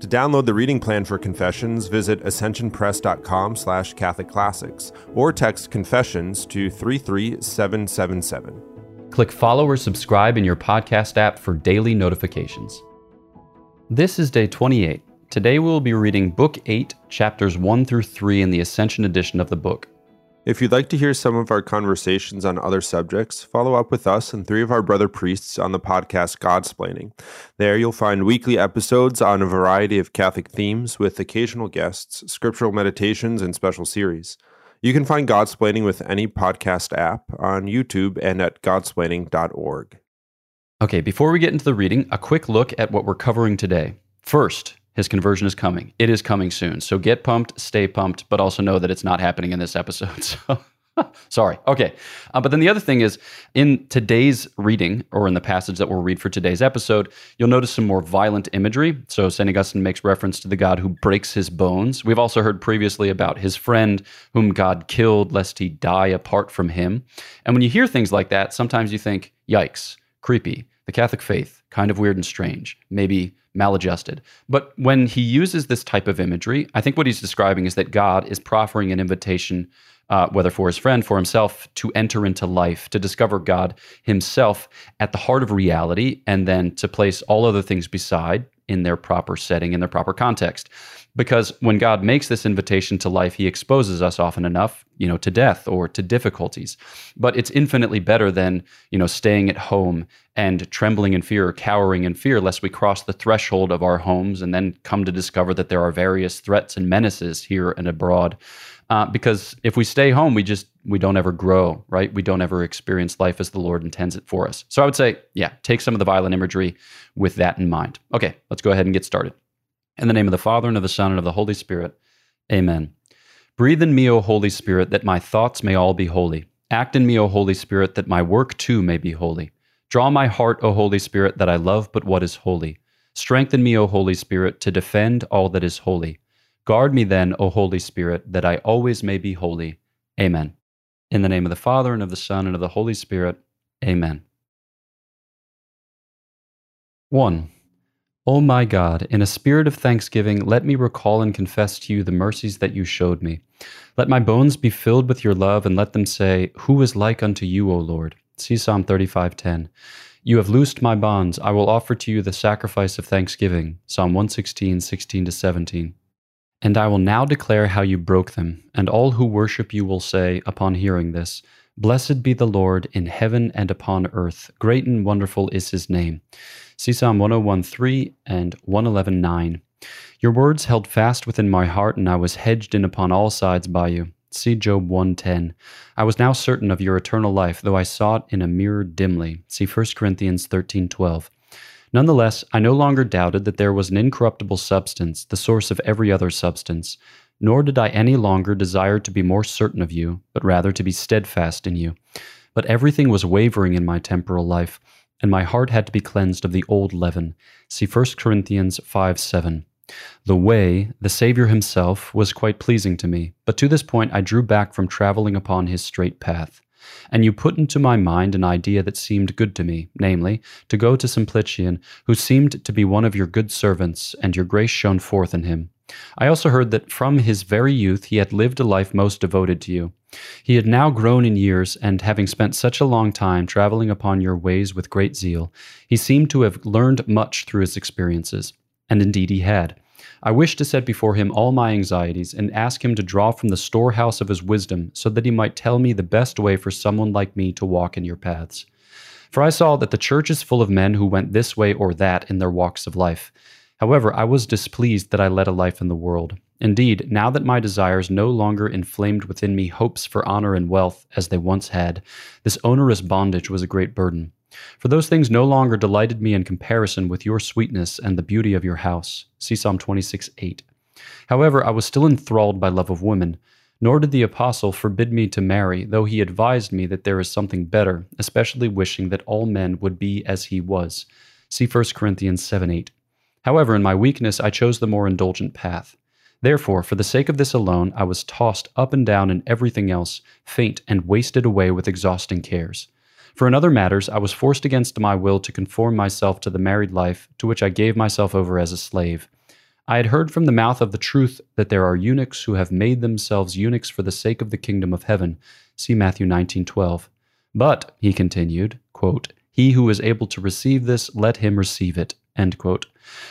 To download the reading plan for Confessions, visit ascensionpress.com slash Catholic Classics or text Confessions to 33777. Click follow or subscribe in your podcast app for daily notifications. This is day 28. Today we will be reading Book 8, chapters 1 through 3 in the Ascension edition of the book. If you'd like to hear some of our conversations on other subjects, follow up with us and three of our brother priests on the podcast Godsplaining. There you'll find weekly episodes on a variety of Catholic themes with occasional guests, scriptural meditations, and special series. You can find Godsplaining with any podcast app on YouTube and at godsplaining.org. Okay, before we get into the reading, a quick look at what we're covering today. First, his conversion is coming. It is coming soon. So get pumped, stay pumped, but also know that it's not happening in this episode. So sorry. Okay. Uh, but then the other thing is in today's reading, or in the passage that we'll read for today's episode, you'll notice some more violent imagery. So St. Augustine makes reference to the God who breaks his bones. We've also heard previously about his friend whom God killed lest he die apart from him. And when you hear things like that, sometimes you think, yikes, creepy. The Catholic faith, kind of weird and strange. Maybe maladjusted. But when he uses this type of imagery, I think what he's describing is that God is proffering an invitation, uh, whether for his friend, for himself, to enter into life, to discover God himself at the heart of reality, and then to place all other things beside in their proper setting, in their proper context. Because when God makes this invitation to life, he exposes us often enough, you know, to death or to difficulties. But it's infinitely better than, you know, staying at home and trembling in fear or cowering in fear lest we cross the threshold of our homes and then come to discover that there are various threats and menaces here and abroad. Uh, because if we stay home, we just we don't ever grow, right? We don't ever experience life as the Lord intends it for us. So I would say, yeah, take some of the violent imagery with that in mind. Okay, let's go ahead and get started. In the name of the Father, and of the Son, and of the Holy Spirit. Amen. Breathe in me, O Holy Spirit, that my thoughts may all be holy. Act in me, O Holy Spirit, that my work too may be holy. Draw my heart, O Holy Spirit, that I love but what is holy. Strengthen me, O Holy Spirit, to defend all that is holy. Guard me then, O Holy Spirit, that I always may be holy. Amen. In the name of the Father, and of the Son, and of the Holy Spirit. Amen. 1. O my God, in a spirit of thanksgiving, let me recall and confess to you the mercies that you showed me. Let my bones be filled with your love, and let them say, Who is like unto you, O Lord? See Psalm 35:10. You have loosed my bonds. I will offer to you the sacrifice of thanksgiving. Psalm 116, 16 to 17. And I will now declare how you broke them, and all who worship you will say, upon hearing this, Blessed be the Lord in heaven and upon earth. Great and wonderful is his name. See Psalm 101.3 and 111.9. Your words held fast within my heart, and I was hedged in upon all sides by you. See Job 1:10. I was now certain of your eternal life, though I saw it in a mirror dimly. See 1 Corinthians 13:12. Nonetheless, I no longer doubted that there was an incorruptible substance, the source of every other substance. Nor did I any longer desire to be more certain of you, but rather to be steadfast in you. But everything was wavering in my temporal life, and my heart had to be cleansed of the old leaven. See 1 Corinthians 5 7. The way, the Saviour himself, was quite pleasing to me, but to this point I drew back from traveling upon his straight path. And you put into my mind an idea that seemed good to me, namely, to go to Simplician, who seemed to be one of your good servants, and your grace shone forth in him. I also heard that from his very youth he had lived a life most devoted to you. He had now grown in years, and having spent such a long time traveling upon your ways with great zeal, he seemed to have learned much through his experiences. And indeed he had. I wished to set before him all my anxieties and ask him to draw from the storehouse of his wisdom so that he might tell me the best way for someone like me to walk in your paths. For I saw that the church is full of men who went this way or that in their walks of life. However, I was displeased that I led a life in the world. Indeed, now that my desires no longer inflamed within me hopes for honor and wealth as they once had, this onerous bondage was a great burden. For those things no longer delighted me in comparison with your sweetness and the beauty of your house. See Psalm 26 8. However, I was still enthralled by love of women. Nor did the apostle forbid me to marry, though he advised me that there is something better, especially wishing that all men would be as he was. See 1 Corinthians 7 8. However, in my weakness, I chose the more indulgent path. Therefore, for the sake of this alone, I was tossed up and down in everything else, faint and wasted away with exhausting cares. For in other matters, I was forced against my will to conform myself to the married life, to which I gave myself over as a slave I had heard from the mouth of the truth that there are eunuchs who have made themselves eunuchs for the sake of the kingdom of heaven. See Matthew 19:12. But, he continued, quote, he who is able to receive this, let him receive it. End quote.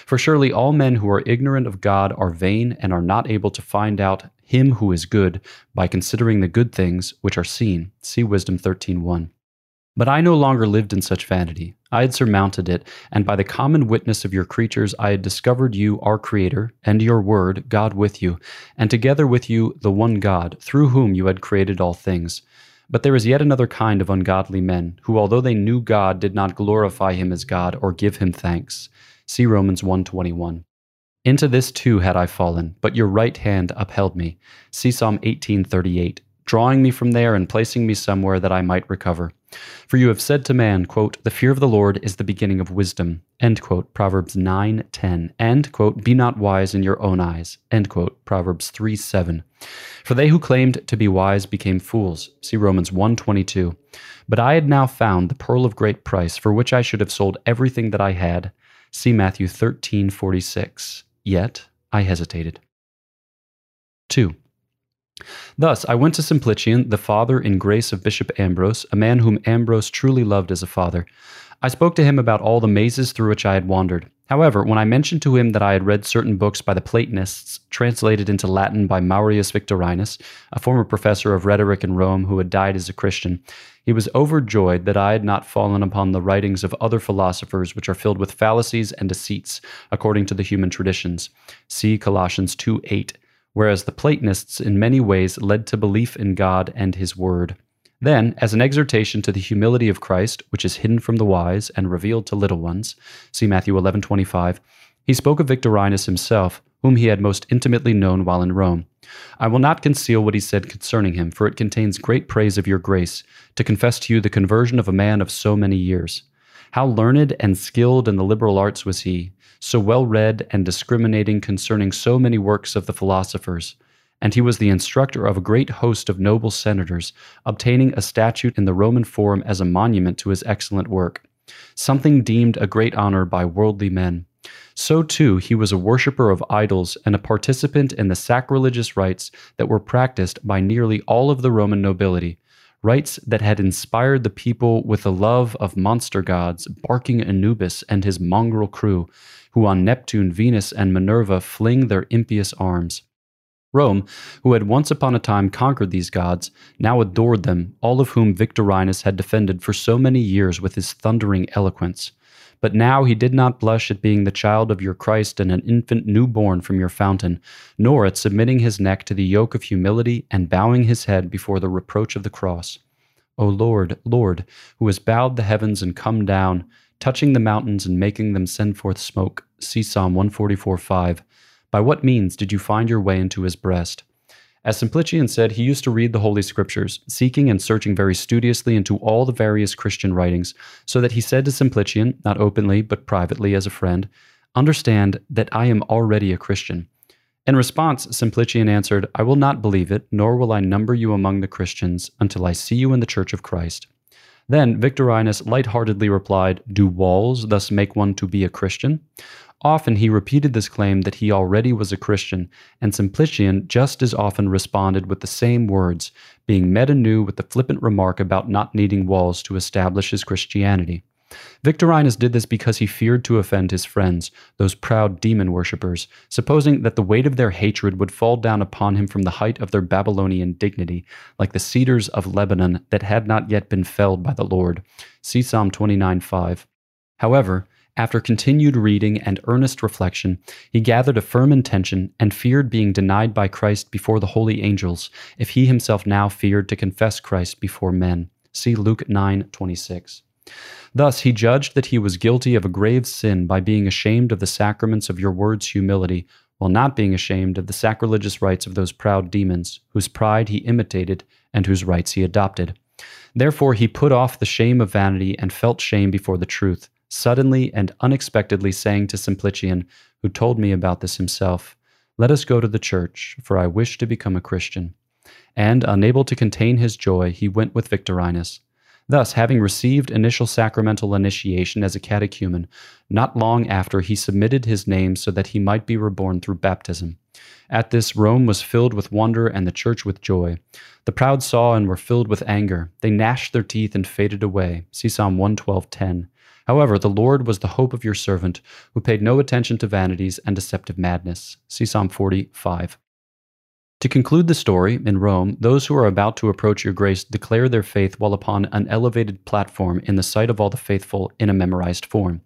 For surely all men who are ignorant of God are vain and are not able to find out him who is good by considering the good things which are seen. See Wisdom 13:1. But I no longer lived in such vanity. I had surmounted it, and by the common witness of your creatures, I had discovered you, our Creator, and your Word, God with you, and together with you, the one God, through whom you had created all things. But there is yet another kind of ungodly men, who, although they knew God, did not glorify him as God or give him thanks. See Romans 121. Into this too had I fallen, but your right hand upheld me. See Psalm 1838 drawing me from there and placing me somewhere that I might recover. For you have said to man, quote, The fear of the Lord is the beginning of wisdom, end quote, Proverbs 9, 10, and, quote, Be not wise in your own eyes, end quote, Proverbs 3, 7. For they who claimed to be wise became fools, see Romans 1, 22. But I had now found the pearl of great price, for which I should have sold everything that I had, see Matthew 13, 46. Yet I hesitated. 2. Thus, I went to Simplician, the father in grace of Bishop Ambrose, a man whom Ambrose truly loved as a father. I spoke to him about all the mazes through which I had wandered. However, when I mentioned to him that I had read certain books by the Platonists, translated into Latin by Marius Victorinus, a former professor of rhetoric in Rome who had died as a Christian, he was overjoyed that I had not fallen upon the writings of other philosophers which are filled with fallacies and deceits, according to the human traditions. See Colossians 2 8 whereas the Platonists in many ways led to belief in God and His Word. Then, as an exhortation to the humility of Christ, which is hidden from the wise and revealed to little ones, see Matthew 11:25, he spoke of Victorinus himself, whom he had most intimately known while in Rome. I will not conceal what he said concerning him, for it contains great praise of your grace, to confess to you the conversion of a man of so many years. How learned and skilled in the liberal arts was he, so well read and discriminating concerning so many works of the philosophers. And he was the instructor of a great host of noble senators, obtaining a statute in the Roman Forum as a monument to his excellent work, something deemed a great honor by worldly men. So too, he was a worshipper of idols and a participant in the sacrilegious rites that were practiced by nearly all of the Roman nobility, rites that had inspired the people with the love of monster gods, barking Anubis and his mongrel crew, who on Neptune, Venus, and Minerva fling their impious arms. Rome, who had once upon a time conquered these gods, now adored them, all of whom Victorinus had defended for so many years with his thundering eloquence. But now he did not blush at being the child of your Christ and an infant newborn from your fountain, nor at submitting his neck to the yoke of humility and bowing his head before the reproach of the cross. O Lord, Lord, who has bowed the heavens and come down, touching the mountains and making them send forth smoke. See Psalm 144 5. By what means did you find your way into his breast? As Simplician said, he used to read the Holy Scriptures, seeking and searching very studiously into all the various Christian writings, so that he said to Simplician, not openly but privately as a friend, Understand that I am already a Christian. In response, Simplician answered, I will not believe it, nor will I number you among the Christians until I see you in the Church of Christ. Then Victorinus light-heartedly replied, Do walls thus make one to be a Christian? Often he repeated this claim that he already was a Christian, and Simplician just as often responded with the same words, being met anew with the flippant remark about not needing walls to establish his Christianity. Victorinus did this because he feared to offend his friends, those proud demon worshippers, supposing that the weight of their hatred would fall down upon him from the height of their Babylonian dignity, like the cedars of Lebanon that had not yet been felled by the Lord. See Psalm 29 5. However, after continued reading and earnest reflection, he gathered a firm intention and feared being denied by Christ before the holy angels, if he himself now feared to confess Christ before men. See Luke 9:26. Thus he judged that he was guilty of a grave sin by being ashamed of the sacraments of your word's humility, while not being ashamed of the sacrilegious rites of those proud demons, whose pride he imitated and whose rites he adopted. Therefore he put off the shame of vanity and felt shame before the truth, suddenly and unexpectedly saying to Simplician, who told me about this himself, Let us go to the church, for I wish to become a Christian. And, unable to contain his joy, he went with Victorinus. Thus, having received initial sacramental initiation as a catechumen, not long after he submitted his name so that he might be reborn through baptism. At this, Rome was filled with wonder and the church with joy. The proud saw and were filled with anger. They gnashed their teeth and faded away. See Psalm 112:10. However, the Lord was the hope of your servant, who paid no attention to vanities and deceptive madness. See Psalm 45. To conclude the story, in Rome, those who are about to approach your grace declare their faith while upon an elevated platform in the sight of all the faithful in a memorized form.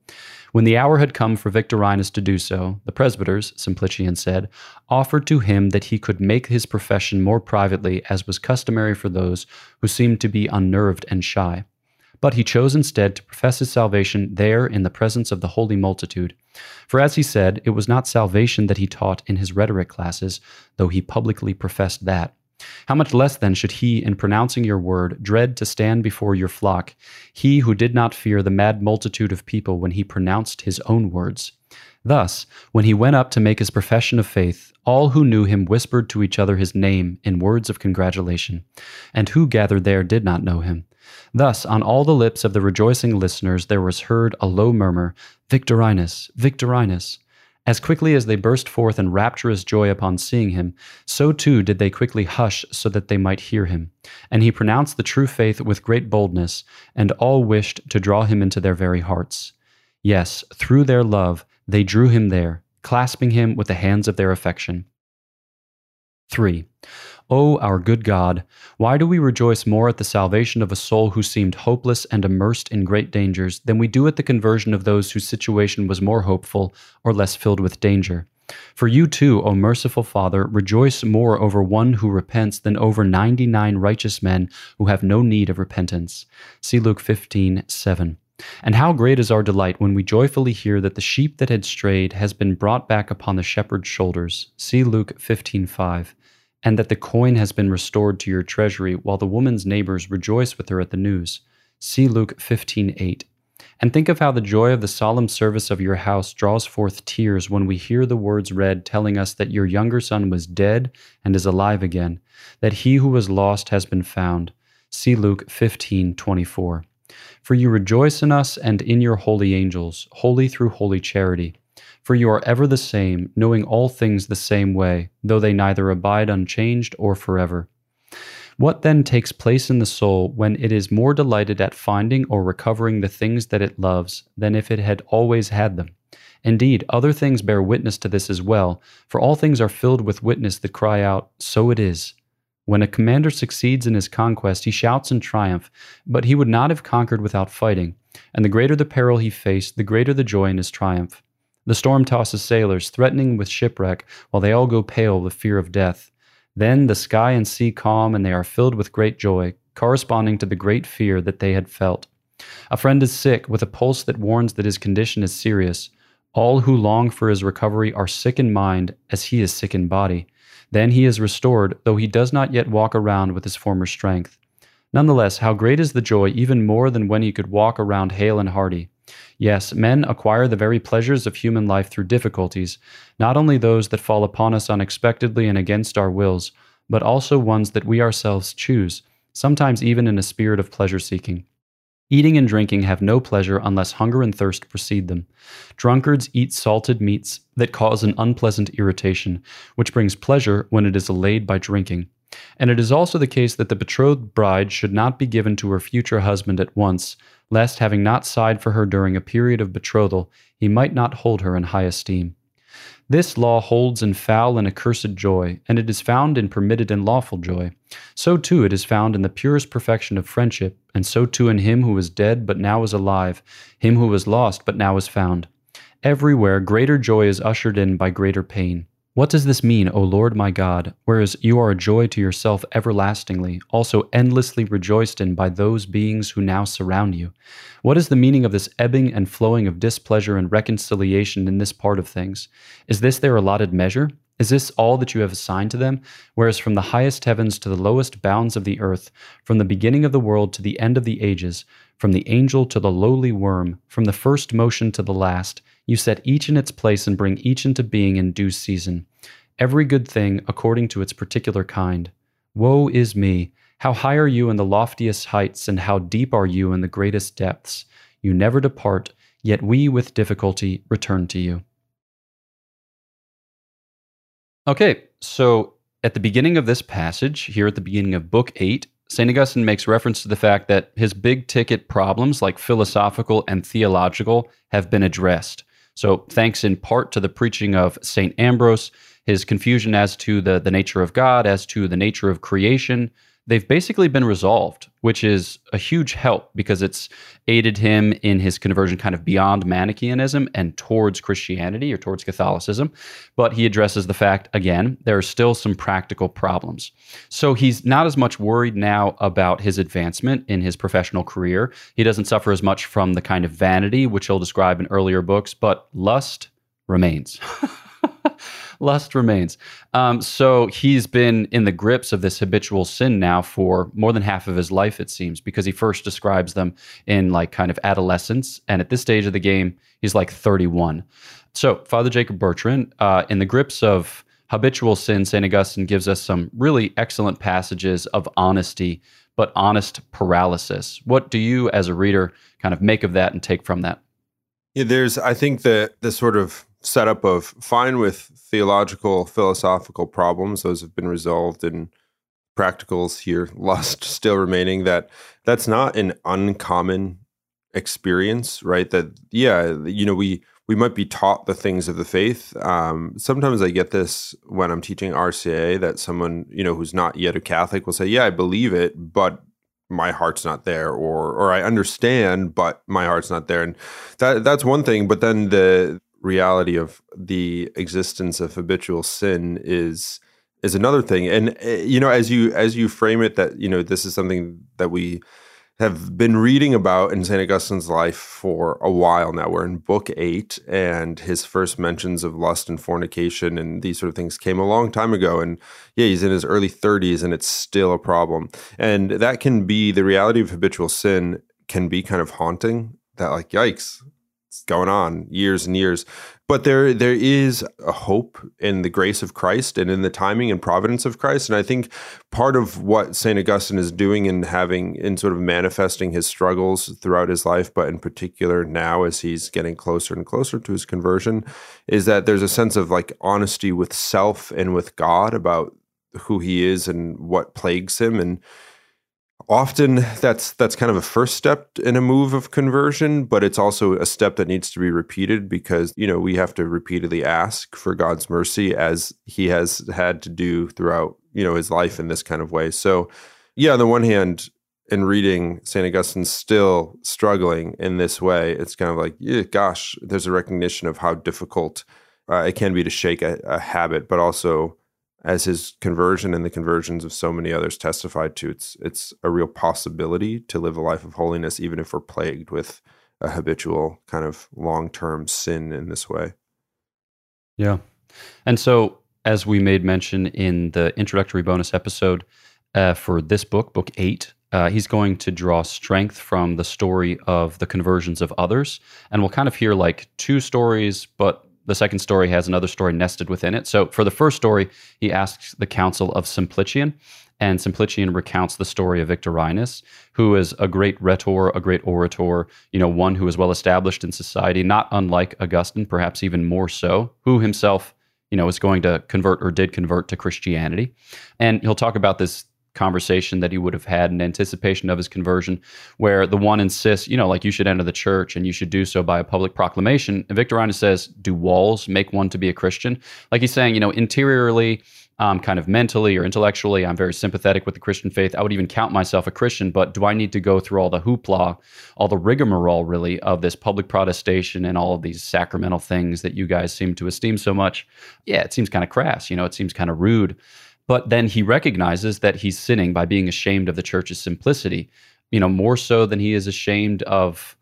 When the hour had come for Victorinus to do so, the presbyters, Simplician said, offered to him that he could make his profession more privately, as was customary for those who seemed to be unnerved and shy. But he chose instead to profess his salvation there in the presence of the holy multitude. For as he said, it was not salvation that he taught in his rhetoric classes, though he publicly professed that. How much less then should he, in pronouncing your word, dread to stand before your flock, he who did not fear the mad multitude of people when he pronounced his own words? Thus, when he went up to make his profession of faith, all who knew him whispered to each other his name in words of congratulation, and who gathered there did not know him. Thus, on all the lips of the rejoicing listeners there was heard a low murmur, Victorinus, Victorinus. As quickly as they burst forth in rapturous joy upon seeing him, so too did they quickly hush so that they might hear him. And he pronounced the true faith with great boldness, and all wished to draw him into their very hearts. Yes, through their love, they drew him there, clasping him with the hands of their affection. 3. O our good God, why do we rejoice more at the salvation of a soul who seemed hopeless and immersed in great dangers than we do at the conversion of those whose situation was more hopeful or less filled with danger? For you too, O merciful Father, rejoice more over one who repents than over ninety nine righteous men who have no need of repentance. See Luke 15 7. And how great is our delight when we joyfully hear that the sheep that had strayed has been brought back upon the shepherd's shoulders. See Luke 15 5 and that the coin has been restored to your treasury, while the woman's neighbors rejoice with her at the news. See Luke 15:8. And think of how the joy of the solemn service of your house draws forth tears when we hear the words read telling us that your younger son was dead and is alive again, that he who was lost has been found. See Luke 15:24. For you rejoice in us and in your holy angels, holy through holy charity. For you are ever the same, knowing all things the same way, though they neither abide unchanged or forever. What then takes place in the soul when it is more delighted at finding or recovering the things that it loves than if it had always had them? Indeed, other things bear witness to this as well, for all things are filled with witness that cry out, So it is. When a commander succeeds in his conquest, he shouts in triumph, but he would not have conquered without fighting, and the greater the peril he faced, the greater the joy in his triumph. The storm tosses sailors, threatening with shipwreck, while they all go pale with fear of death. Then the sky and sea calm, and they are filled with great joy, corresponding to the great fear that they had felt. A friend is sick, with a pulse that warns that his condition is serious. All who long for his recovery are sick in mind, as he is sick in body. Then he is restored, though he does not yet walk around with his former strength. Nonetheless, how great is the joy, even more than when he could walk around hale and hearty. Yes, men acquire the very pleasures of human life through difficulties, not only those that fall upon us unexpectedly and against our wills, but also ones that we ourselves choose, sometimes even in a spirit of pleasure seeking. Eating and drinking have no pleasure unless hunger and thirst precede them. Drunkards eat salted meats that cause an unpleasant irritation, which brings pleasure when it is allayed by drinking. And it is also the case that the betrothed bride should not be given to her future husband at once, lest having not sighed for her during a period of betrothal, he might not hold her in high esteem. This law holds in foul and accursed joy, and it is found in permitted and lawful joy. So too it is found in the purest perfection of friendship, and so too in him who was dead but now is alive, him who was lost but now is found. Everywhere greater joy is ushered in by greater pain. What does this mean, O Lord my God, whereas you are a joy to yourself everlastingly, also endlessly rejoiced in by those beings who now surround you? What is the meaning of this ebbing and flowing of displeasure and reconciliation in this part of things? Is this their allotted measure? Is this all that you have assigned to them? Whereas from the highest heavens to the lowest bounds of the earth, from the beginning of the world to the end of the ages, from the angel to the lowly worm, from the first motion to the last, you set each in its place and bring each into being in due season. Every good thing according to its particular kind. Woe is me! How high are you in the loftiest heights, and how deep are you in the greatest depths? You never depart, yet we with difficulty return to you. Okay, so at the beginning of this passage, here at the beginning of Book 8, St. Augustine makes reference to the fact that his big ticket problems, like philosophical and theological, have been addressed. So, thanks in part to the preaching of St. Ambrose, his confusion as to the, the nature of God, as to the nature of creation, they've basically been resolved, which is a huge help because it's aided him in his conversion kind of beyond Manichaeanism and towards Christianity or towards Catholicism. But he addresses the fact, again, there are still some practical problems. So he's not as much worried now about his advancement in his professional career. He doesn't suffer as much from the kind of vanity, which he'll describe in earlier books, but lust remains. lust remains. Um, so he's been in the grips of this habitual sin now for more than half of his life, it seems, because he first describes them in like kind of adolescence. And at this stage of the game, he's like 31. So Father Jacob Bertrand, uh, in the grips of habitual sin, St. Augustine gives us some really excellent passages of honesty, but honest paralysis. What do you, as a reader, kind of make of that and take from that? Yeah, there's, I think, the the sort of setup of fine with theological, philosophical problems. Those have been resolved in practicals here, lust still remaining. That that's not an uncommon experience, right? That yeah, you know, we we might be taught the things of the faith. Um, sometimes I get this when I'm teaching RCIA that someone you know who's not yet a Catholic will say, "Yeah, I believe it, but my heart's not there," or "or I understand, but my heart's not there." And that that's one thing. But then the reality of the existence of habitual sin is is another thing and uh, you know as you as you frame it that you know this is something that we have been reading about in St. Augustine's life for a while now. We're in book eight, and his first mentions of lust and fornication and these sort of things came a long time ago. And yeah, he's in his early 30s, and it's still a problem. And that can be the reality of habitual sin, can be kind of haunting. That, like, yikes, going on years and years. But there there is a hope in the grace of Christ and in the timing and providence of Christ. And I think part of what St Augustine is doing in having in sort of manifesting his struggles throughout his life but in particular now as he's getting closer and closer to his conversion is that there's a sense of like honesty with self and with God about who he is and what plagues him. And often that's that's kind of a first step in a move of conversion but it's also a step that needs to be repeated because you know we have to repeatedly ask for God's mercy as he has had to do throughout you know his life in this kind of way so yeah on the one hand in reading St. Augustine's still struggling in this way it's kind of like yeah, gosh there's a recognition of how difficult uh, it can be to shake a, a habit but also as his conversion and the conversions of so many others testified to, it's it's a real possibility to live a life of holiness, even if we're plagued with a habitual kind of long term sin in this way. Yeah, and so as we made mention in the introductory bonus episode uh, for this book, book eight. Uh, he's going to draw strength from the story of the conversions of others. And we'll kind of hear like two stories, but the second story has another story nested within it. So for the first story, he asks the counsel of Simplician, and Simplician recounts the story of Victorinus, who is a great rhetor, a great orator, you know, one who is well established in society, not unlike Augustine, perhaps even more so, who himself, you know, is going to convert or did convert to Christianity. And he'll talk about this conversation that he would have had in anticipation of his conversion, where the one insists, you know, like you should enter the church and you should do so by a public proclamation. And Victorinus says, Do walls make one to be a Christian? Like he's saying, you know, interiorly, um, kind of mentally or intellectually, I'm very sympathetic with the Christian faith. I would even count myself a Christian, but do I need to go through all the hoopla, all the rigmarole, really, of this public protestation and all of these sacramental things that you guys seem to esteem so much? Yeah, it seems kind of crass. You know, it seems kind of rude. But then he recognizes that he's sinning by being ashamed of the church's simplicity, you know, more so than he is ashamed of.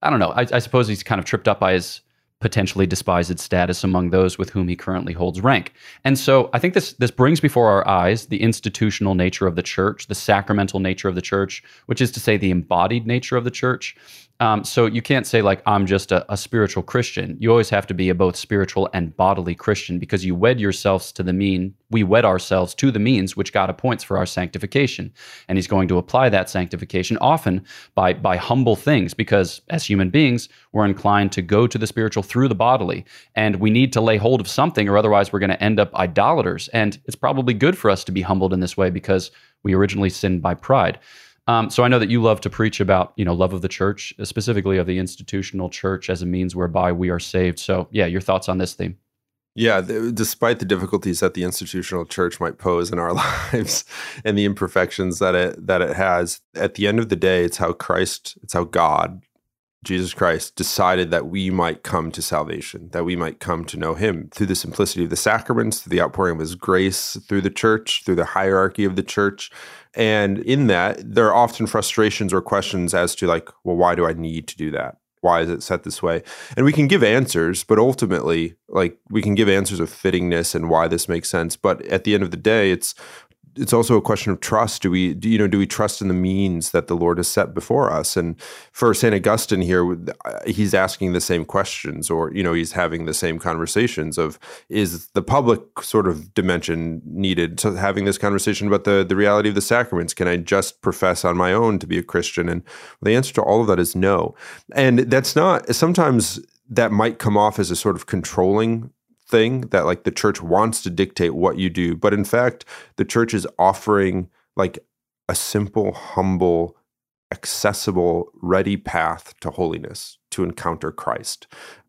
I don't know. I, I suppose he's kind of tripped up by his potentially despised status among those with whom he currently holds rank. And so I think this this brings before our eyes the institutional nature of the church, the sacramental nature of the church, which is to say the embodied nature of the church. Um, so you can't say like I'm just a, a, spiritual Christian. You always have to be a both spiritual and bodily Christian because you wed yourselves to the mean. We wed ourselves to the means which God appoints for our sanctification, and He's going to apply that sanctification often by by humble things because as human beings we're inclined to go to the spiritual through the bodily, and we need to lay hold of something, or otherwise we're going to end up idolaters. And it's probably good for us to be humbled in this way because we originally sinned by pride. Um, so I know that you love to preach about, you know, love of the church, specifically of the institutional church as a means whereby we are saved. So, yeah, your thoughts on this theme? Yeah, th- despite the difficulties that the institutional church might pose in our lives and the imperfections that it that it has, at the end of the day, it's how Christ, it's how God, Jesus Christ, decided that we might come to salvation, that we might come to know Him through the simplicity of the sacraments, through the outpouring of His grace, through the church, through the hierarchy of the church, and in that, there are often frustrations or questions as to, like, well, why do I need to do that? Why is it set this way? And we can give answers, but ultimately, like, we can give answers of fittingness and why this makes sense. But at the end of the day, it's it's also a question of trust. Do we, do, you know, do we trust in the means that the Lord has set before us? And for Saint Augustine here, uh, he's asking the same questions, or you know, he's having the same conversations of is the public sort of dimension needed to having this conversation about the the reality of the sacraments? Can I just profess on my own to be a Christian? And the answer to all of that is no. And that's not sometimes that might come off as a sort of controlling thing that like the church wants to dictate what you do but in fact the church is offering like a simple humble accessible ready path to holiness to encounter christ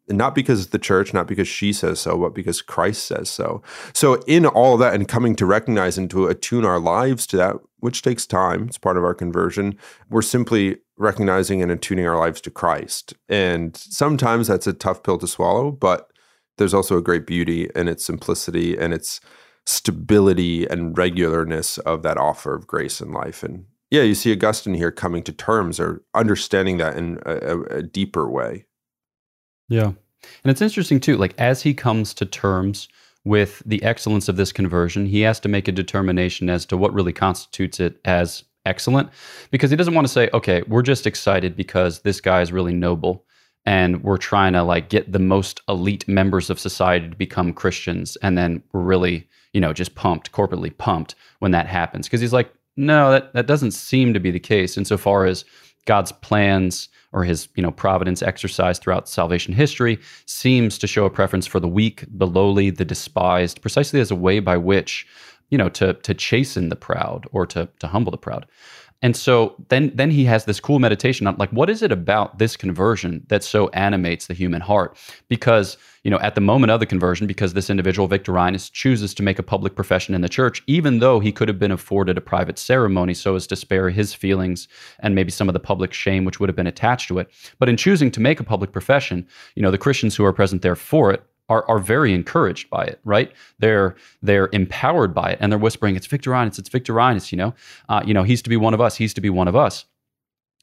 not because the church, not because she says so, but because Christ says so. So, in all that and coming to recognize and to attune our lives to that, which takes time, it's part of our conversion, we're simply recognizing and attuning our lives to Christ. And sometimes that's a tough pill to swallow, but there's also a great beauty in its simplicity and its stability and regularness of that offer of grace in life. And yeah, you see Augustine here coming to terms or understanding that in a, a deeper way. Yeah. And it's interesting too, like as he comes to terms with the excellence of this conversion, he has to make a determination as to what really constitutes it as excellent because he doesn't want to say, okay, we're just excited because this guy is really noble and we're trying to like get the most elite members of society to become Christians and then we're really, you know, just pumped, corporately pumped when that happens because he's like, no, that that doesn't seem to be the case insofar as God's plans or his, you know, providence exercised throughout salvation history seems to show a preference for the weak, the lowly, the despised, precisely as a way by which, you know, to to chasten the proud or to to humble the proud. And so then then he has this cool meditation on like what is it about this conversion that so animates the human heart? Because, you know, at the moment of the conversion, because this individual Victorinus chooses to make a public profession in the church, even though he could have been afforded a private ceremony so as to spare his feelings and maybe some of the public shame which would have been attached to it. But in choosing to make a public profession, you know, the Christians who are present there for it are, are very encouraged by it, right? They're they're empowered by it, and they're whispering, "It's Victorinus, it's Victorinus." You know, uh, you know, he's to be one of us. He's to be one of us.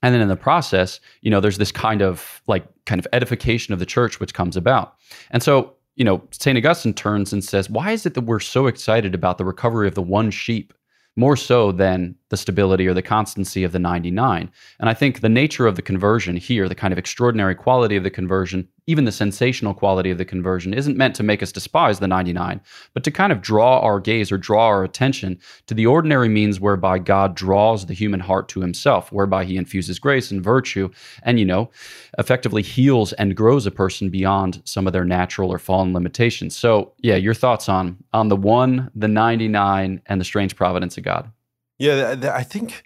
And then in the process, you know, there's this kind of like kind of edification of the church which comes about. And so, you know, Saint Augustine turns and says, "Why is it that we're so excited about the recovery of the one sheep more so than the stability or the constancy of the 99. And I think the nature of the conversion here, the kind of extraordinary quality of the conversion, even the sensational quality of the conversion, isn't meant to make us despise the 99, but to kind of draw our gaze or draw our attention to the ordinary means whereby God draws the human heart to himself, whereby he infuses grace and virtue and, you know, effectively heals and grows a person beyond some of their natural or fallen limitations. So, yeah, your thoughts on on the 1, the 99 and the strange providence of God. Yeah, I think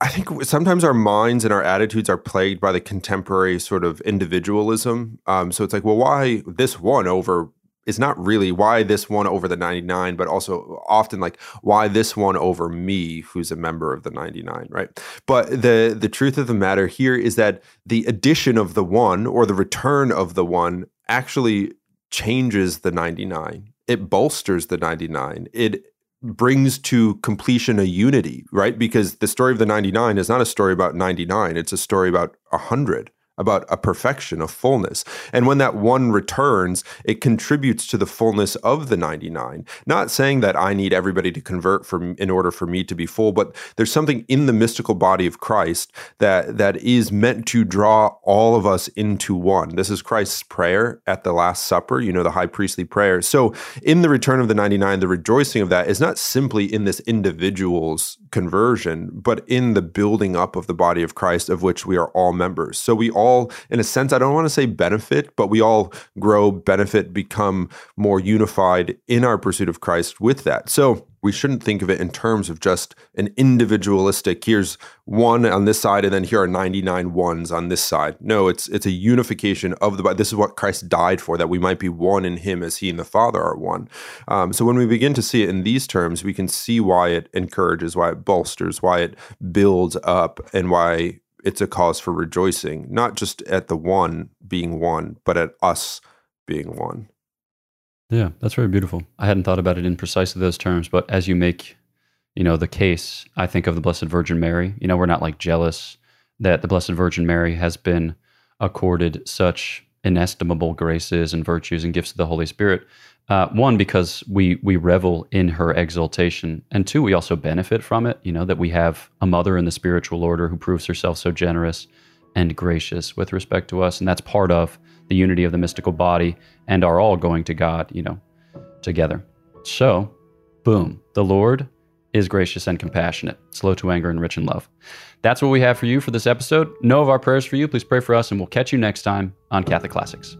I think sometimes our minds and our attitudes are plagued by the contemporary sort of individualism. Um, so it's like, well, why this one over is not really why this one over the 99, but also often like why this one over me, who's a member of the 99, right? But the the truth of the matter here is that the addition of the one or the return of the one actually changes the 99. It bolsters the 99. It brings to completion a unity, right? Because the story of the 99 is not a story about 99, it's a story about 100 about a perfection, a fullness. And when that one returns, it contributes to the fullness of the 99. Not saying that I need everybody to convert for in order for me to be full, but there's something in the mystical body of Christ that that is meant to draw all of us into one. This is Christ's prayer at the last supper, you know, the high priestly prayer. So, in the return of the 99, the rejoicing of that is not simply in this individual's conversion, but in the building up of the body of Christ of which we are all members. So we all in a sense, I don't want to say benefit, but we all grow, benefit, become more unified in our pursuit of Christ with that. So we shouldn't think of it in terms of just an individualistic here's one on this side and then here are 99 ones on this side no it's it's a unification of the body this is what christ died for that we might be one in him as he and the father are one um, so when we begin to see it in these terms we can see why it encourages why it bolsters why it builds up and why it's a cause for rejoicing, not just at the one being one, but at us being one. Yeah, that's very beautiful. I hadn't thought about it in precisely those terms, but as you make, you know, the case, I think of the Blessed Virgin Mary. You know, we're not like jealous that the Blessed Virgin Mary has been accorded such inestimable graces and virtues and gifts of the Holy Spirit. Uh, one, because we we revel in her exaltation, and two, we also benefit from it. You know that we have a mother in the spiritual order who proves herself so generous and gracious with respect to us, and that's part of the unity of the mystical body, and are all going to God. You know, together. So, boom, the Lord is gracious and compassionate, slow to anger and rich in love. That's what we have for you for this episode. Know of our prayers for you. Please pray for us, and we'll catch you next time on Catholic Classics.